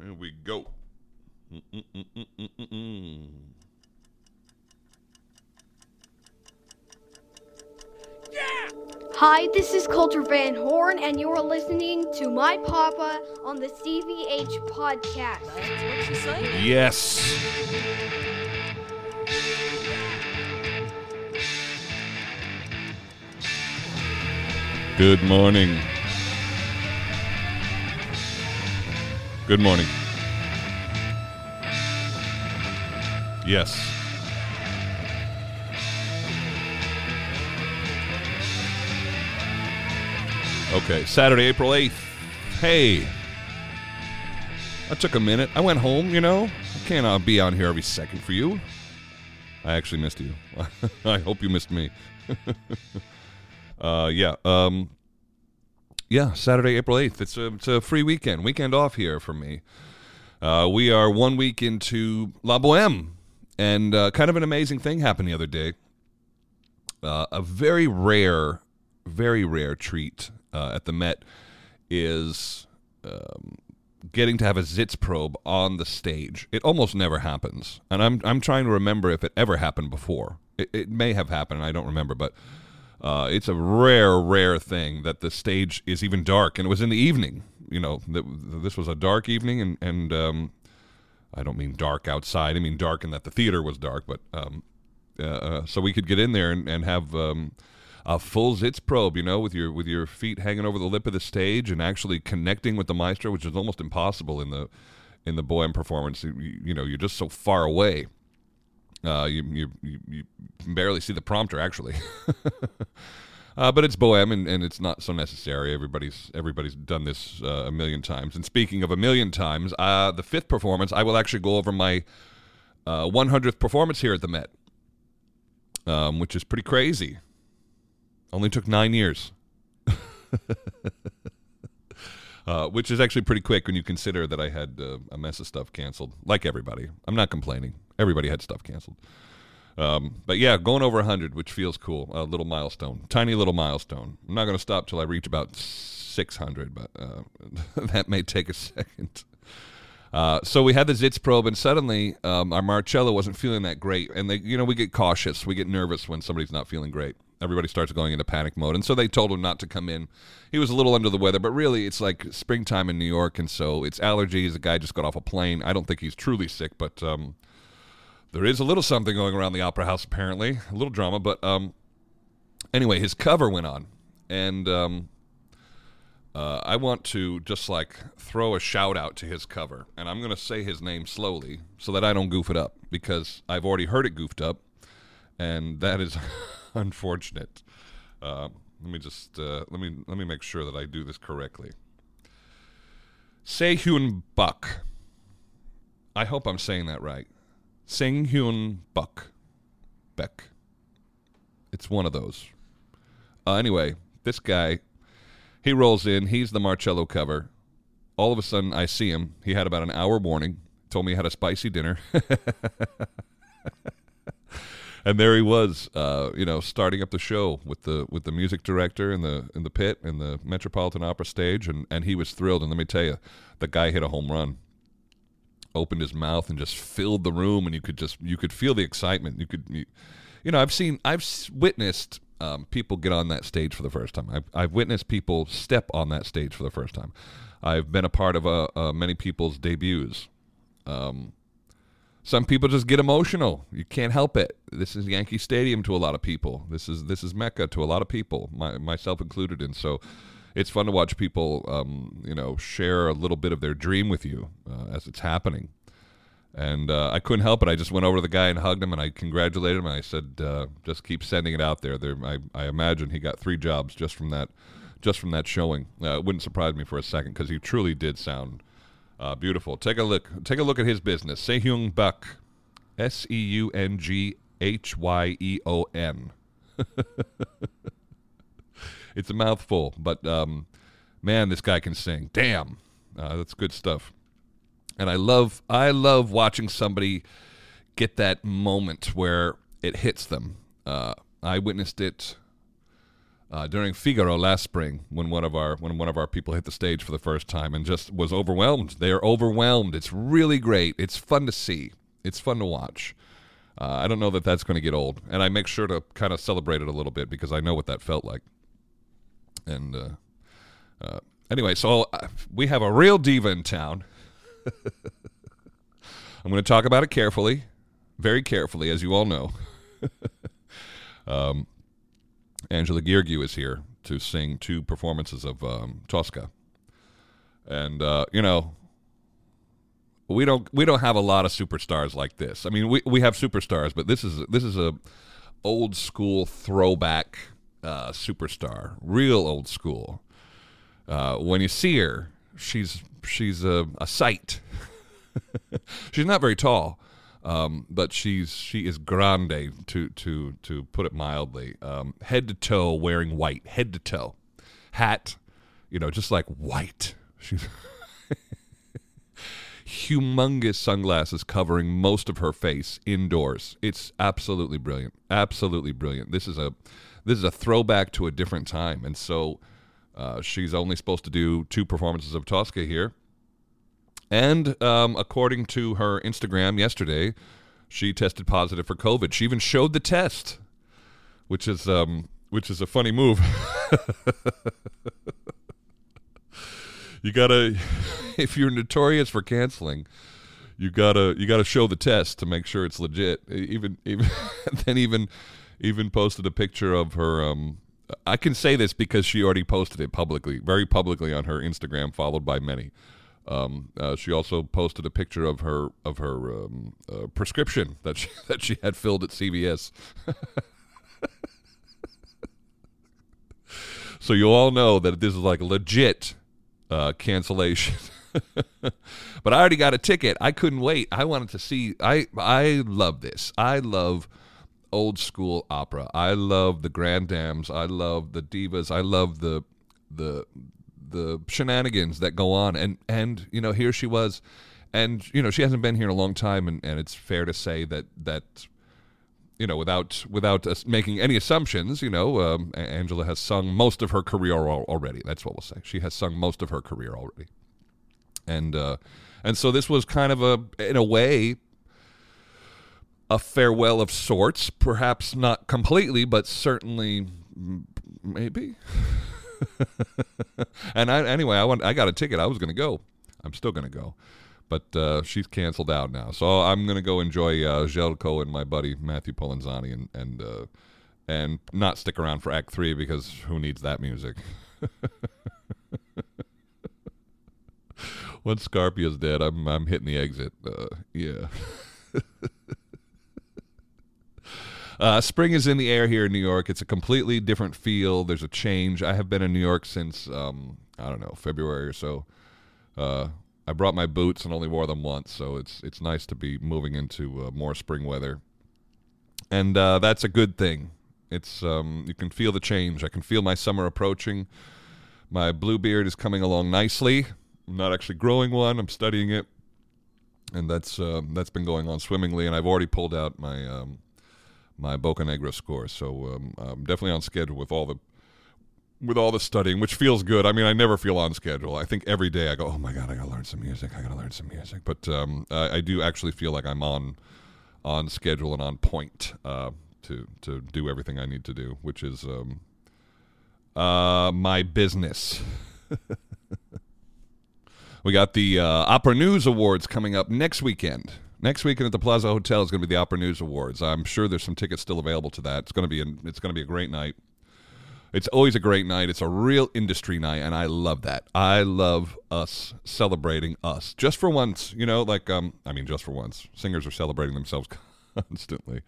Here we go. Mm-mm-mm-mm-mm-mm. Hi, this is Coulter Van Horn, and you are listening to My Papa on the CVH podcast. That's what she's. Yes. Good morning. Good morning. Yes. Okay, Saturday, April 8th. Hey. I took a minute. I went home, you know. I can't be on here every second for you. I actually missed you. I hope you missed me. uh, yeah. Um, yeah, Saturday, April 8th. It's a, it's a free weekend. Weekend off here for me. Uh, we are one week into La Boheme. And uh, kind of an amazing thing happened the other day. Uh, a very rare, very rare treat uh, at the Met is um, getting to have a Sitzprobe on the stage. It almost never happens, and I'm I'm trying to remember if it ever happened before. It, it may have happened, I don't remember, but uh, it's a rare, rare thing that the stage is even dark, and it was in the evening. You know, that this was a dark evening, and and um, I don't mean dark outside. I mean dark in that the theater was dark, but um, uh, uh, so we could get in there and, and have um, a full Sitzprobe, you know, with your with your feet hanging over the lip of the stage and actually connecting with the maestro, which is almost impossible in the in the Boheme performance. You, you know, you're just so far away. Uh, you, you you barely see the prompter actually. Uh, but it's Boheme, and, and it's not so necessary. Everybody's everybody's done this uh, a million times. And speaking of a million times, uh, the fifth performance, I will actually go over my uh, 100th performance here at the Met, um, which is pretty crazy. Only took nine years. Uh, which is actually pretty quick when you consider that I had uh, a mess of stuff canceled, like everybody. I'm not complaining. Everybody had stuff canceled. Um, but yeah, going over 100, which feels cool. A little milestone. Tiny little milestone. I'm not going to stop till I reach about 600, but uh, that may take a second. Uh, so we had the Sitzprobe, and suddenly um, our Marcello wasn't feeling that great. And they, you know, we get cautious, we get nervous when somebody's not feeling great. Everybody starts going into panic mode, and so they told him not to come in. He was a little under the weather, but really, it's like springtime in New York, and so it's allergies. The guy just got off a plane. I don't think he's truly sick, but um, there is a little something going around the opera house apparently, a little drama. But um, anyway, his cover went on, and um, uh, I want to just like throw a shout out to his cover, and I'm going to say his name slowly so that I don't goof it up because I've already heard it goofed up, and that is unfortunate. Uh, let me just uh, let me let me make sure that I do this correctly. Sehun Buck. I hope I'm saying that right. Sing Hyun Buck. Beck. It's one of those. Uh, anyway, this guy, he rolls in. He's the Marcello cover. All of a sudden, I see him. He had about an hour warning. Told me he had a spicy dinner. and there he was, uh, you know, starting up the show with the with the music director in the in the pit in the Metropolitan Opera stage, and and he was thrilled. And let me tell you, the guy hit a home run opened his mouth and just filled the room and you could just you could feel the excitement. You could you, you know i've seen i've witnessed um, people get on that stage for the first time. I've, I've witnessed people step on that stage for the first time. I've been a part of uh, uh, many people's debuts. Um, some people just get emotional. You can't help it. This is yankee stadium to a lot of people. This is this is mecca to a lot of people my, myself included and so it's fun to watch people, um, you know, share a little bit of their dream with you uh, as it's happening. And uh, I couldn't help it. I just went over to the guy and hugged him, and I congratulated him. And I said, uh, "Just keep sending it out there." There, I, I imagine he got three jobs just from that, just from that showing. Uh, it wouldn't surprise me for a second because he truly did sound uh, beautiful. Take a look. Take a look at his business. Sehung Buck, S E U N G H Y E O N. it's a mouthful, but um, man, this guy can sing. Damn, uh, that's good stuff. And I love, I love watching somebody get that moment where it hits them. Uh, I witnessed it uh, during Figaro last spring when one of our when one of our people hit the stage for the first time and just was overwhelmed. They are overwhelmed. It's really great. It's fun to see. It's fun to watch. Uh, I don't know that that's going to get old, and I make sure to kind of celebrate it a little bit because I know what that felt like. And uh, uh, anyway, so uh, we have a real diva in town. I'm going to talk about it carefully, very carefully, as you all know. um, Angela Gheorghiu is here to sing two performances of um, Tosca, and uh, you know, we don't we don't have a lot of superstars like this. I mean, we we have superstars, but this is this is a old school throwback uh, superstar, real old school. Uh, when you see her, she's she's a, a sight. she's not very tall, um, but she's she is grande to to to put it mildly. Um, head to toe, wearing white, head to toe, hat, you know, just like white. She's humongous sunglasses covering most of her face indoors. It's absolutely brilliant. Absolutely brilliant. This is a this is a throwback to a different time, and so uh, she's only supposed to do two performances of Tosca here. And um, according to her Instagram yesterday, she tested positive for COVID. She even showed the test, which is um, which is a funny move. you gotta, if you're notorious for canceling, you gotta you gotta show the test to make sure it's legit. Even even then even even posted a picture of her. Um, I can say this because she already posted it publicly, very publicly on her Instagram, followed by many. Um, uh, she also posted a picture of her of her um, uh, prescription that she that she had filled at CVS. so you all know that this is like legit uh, cancellation. but I already got a ticket. I couldn't wait. I wanted to see. I I love this. I love old school opera. I love the grand dames. I love the divas. I love the the the shenanigans that go on and and you know here she was and you know she hasn't been here in a long time and, and it's fair to say that that you know without without us making any assumptions you know um, angela has sung most of her career already that's what we'll say she has sung most of her career already and uh and so this was kind of a in a way a farewell of sorts perhaps not completely but certainly maybe and I, anyway, I went. I got a ticket. I was going to go. I'm still going to go, but uh, she's canceled out now. So I'm going to go enjoy uh, Željko and my buddy Matthew Polenzani and and uh, and not stick around for Act Three because who needs that music? Once Scarpia's dead, I'm I'm hitting the exit. Uh, yeah. Uh, spring is in the air here in New York. It's a completely different feel. There's a change. I have been in New York since um, I don't know February or so. Uh, I brought my boots and only wore them once, so it's it's nice to be moving into uh, more spring weather, and uh, that's a good thing. It's um, you can feel the change. I can feel my summer approaching. My blue beard is coming along nicely. I'm not actually growing one. I'm studying it, and that's uh, that's been going on swimmingly. And I've already pulled out my um, my Boccanegra score. So um, I'm definitely on schedule with all the with all the studying, which feels good. I mean, I never feel on schedule. I think every day I go, oh my god, I gotta learn some music. I gotta learn some music. But um, I, I, do actually feel like I'm on on schedule and on point uh, to to do everything I need to do, which is um, uh, my business. we got the uh, Opera News Awards coming up next weekend. Next weekend at the Plaza Hotel is going to be the Opera News Awards. I'm sure there's some tickets still available to that. It's going to be a, it's going to be a great night. It's always a great night. It's a real industry night, and I love that. I love us celebrating us just for once. You know, like um, I mean, just for once. Singers are celebrating themselves constantly,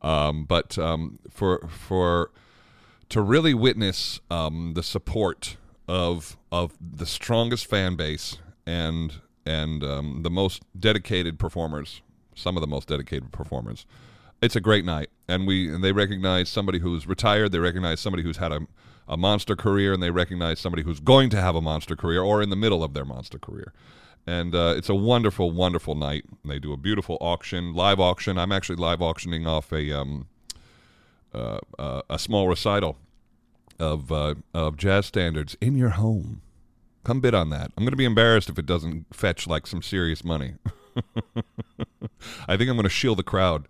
um, but um, for for to really witness um, the support of of the strongest fan base and and um, the most dedicated performers, some of the most dedicated performers. It's a great night, and we and they recognize somebody who's retired. They recognize somebody who's had a, a monster career, and they recognize somebody who's going to have a monster career or in the middle of their monster career. And uh, it's a wonderful, wonderful night. They do a beautiful auction, live auction. I'm actually live auctioning off a um, uh, uh, a small recital of uh, of jazz standards in your home. Come bid on that. I'm going to be embarrassed if it doesn't fetch like some serious money. I think I'm going to shield the crowd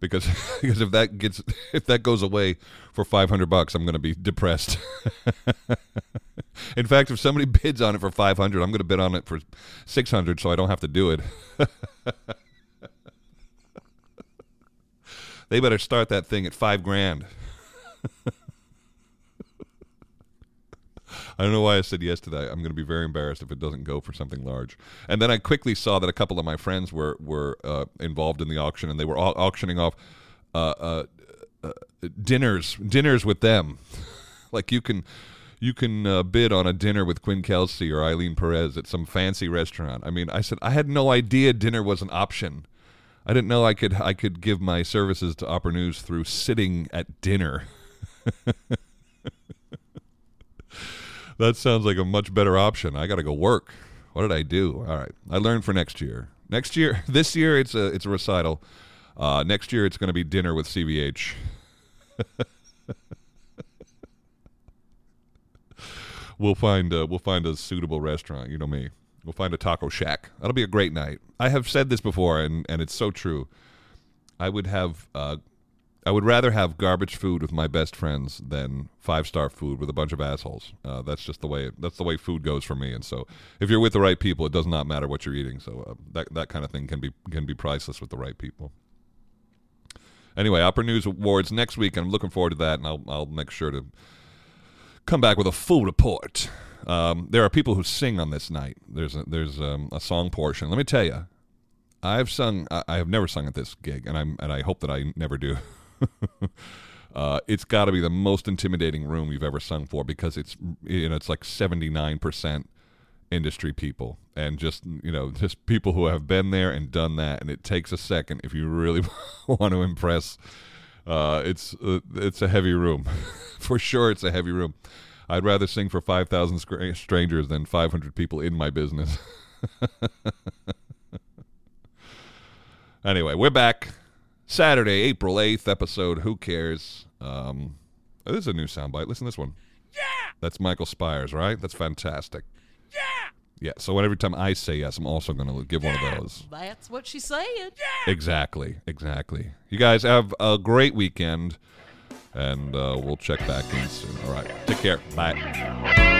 because because if that gets if that goes away for 500 bucks, I'm going to be depressed. In fact, if somebody bids on it for 500, I'm going to bid on it for 600 so I don't have to do it. they better start that thing at 5 grand. I don't know why I said yes to that. I'm going to be very embarrassed if it doesn't go for something large. And then I quickly saw that a couple of my friends were were uh, involved in the auction, and they were au- auctioning off uh, uh, uh dinners dinners with them. like you can you can uh, bid on a dinner with Quinn Kelsey or Ailyn Pérez at some fancy restaurant. I mean, I said I had no idea dinner was an option. I didn't know I could I could give my services to Opera News through sitting at dinner. that sounds like a much better option. I got to go work. What did I do? All right, I learned for next year. Next year, this year it's a it's a recital. Uh, next year it's going to be dinner with CVH. we'll find we'll find a suitable restaurant. You know me. We'll find a taco shack. That'll be a great night. I have said this before, and and it's so true. I would have uh, I would rather have garbage food with my best friends than five star food with a bunch of assholes. Uh, that's just the way that's the way food goes for me. And so, if you're with the right people, it does not matter what you're eating. So uh, that that kind of thing can be can be priceless with the right people. Anyway, Opera News Awards next week, and I'm looking forward to that. And I'll I'll make sure to come back with a full report. Um, there are people who sing on this night. There's a, there's um, a song portion. Let me tell you, I've sung. I have never sung at this gig, and I'm and I hope that I never do. uh, it's got to be the most intimidating room you've ever sung for because it's you know it's like 79% industry people and just you know just people who have been there and done that. And it takes a second if you really want to impress. Uh, it's uh, it's a heavy room. For sure it's a heavy room. I'd rather sing for 5000 strangers than 500 people in my business. Anyway we're back Saturday, April 8th episode. Who cares? Um, oh, this is a new soundbite. Listen to this one. Yeah! That's Michael Spyres, right? That's fantastic. Yeah! Yeah, so every time I say yes, I'm also going to give yeah, one of those. That's what she's saying. Yeah! Exactly, exactly. You guys have a great weekend, and uh, we'll check back in soon. All right, take care. Bye.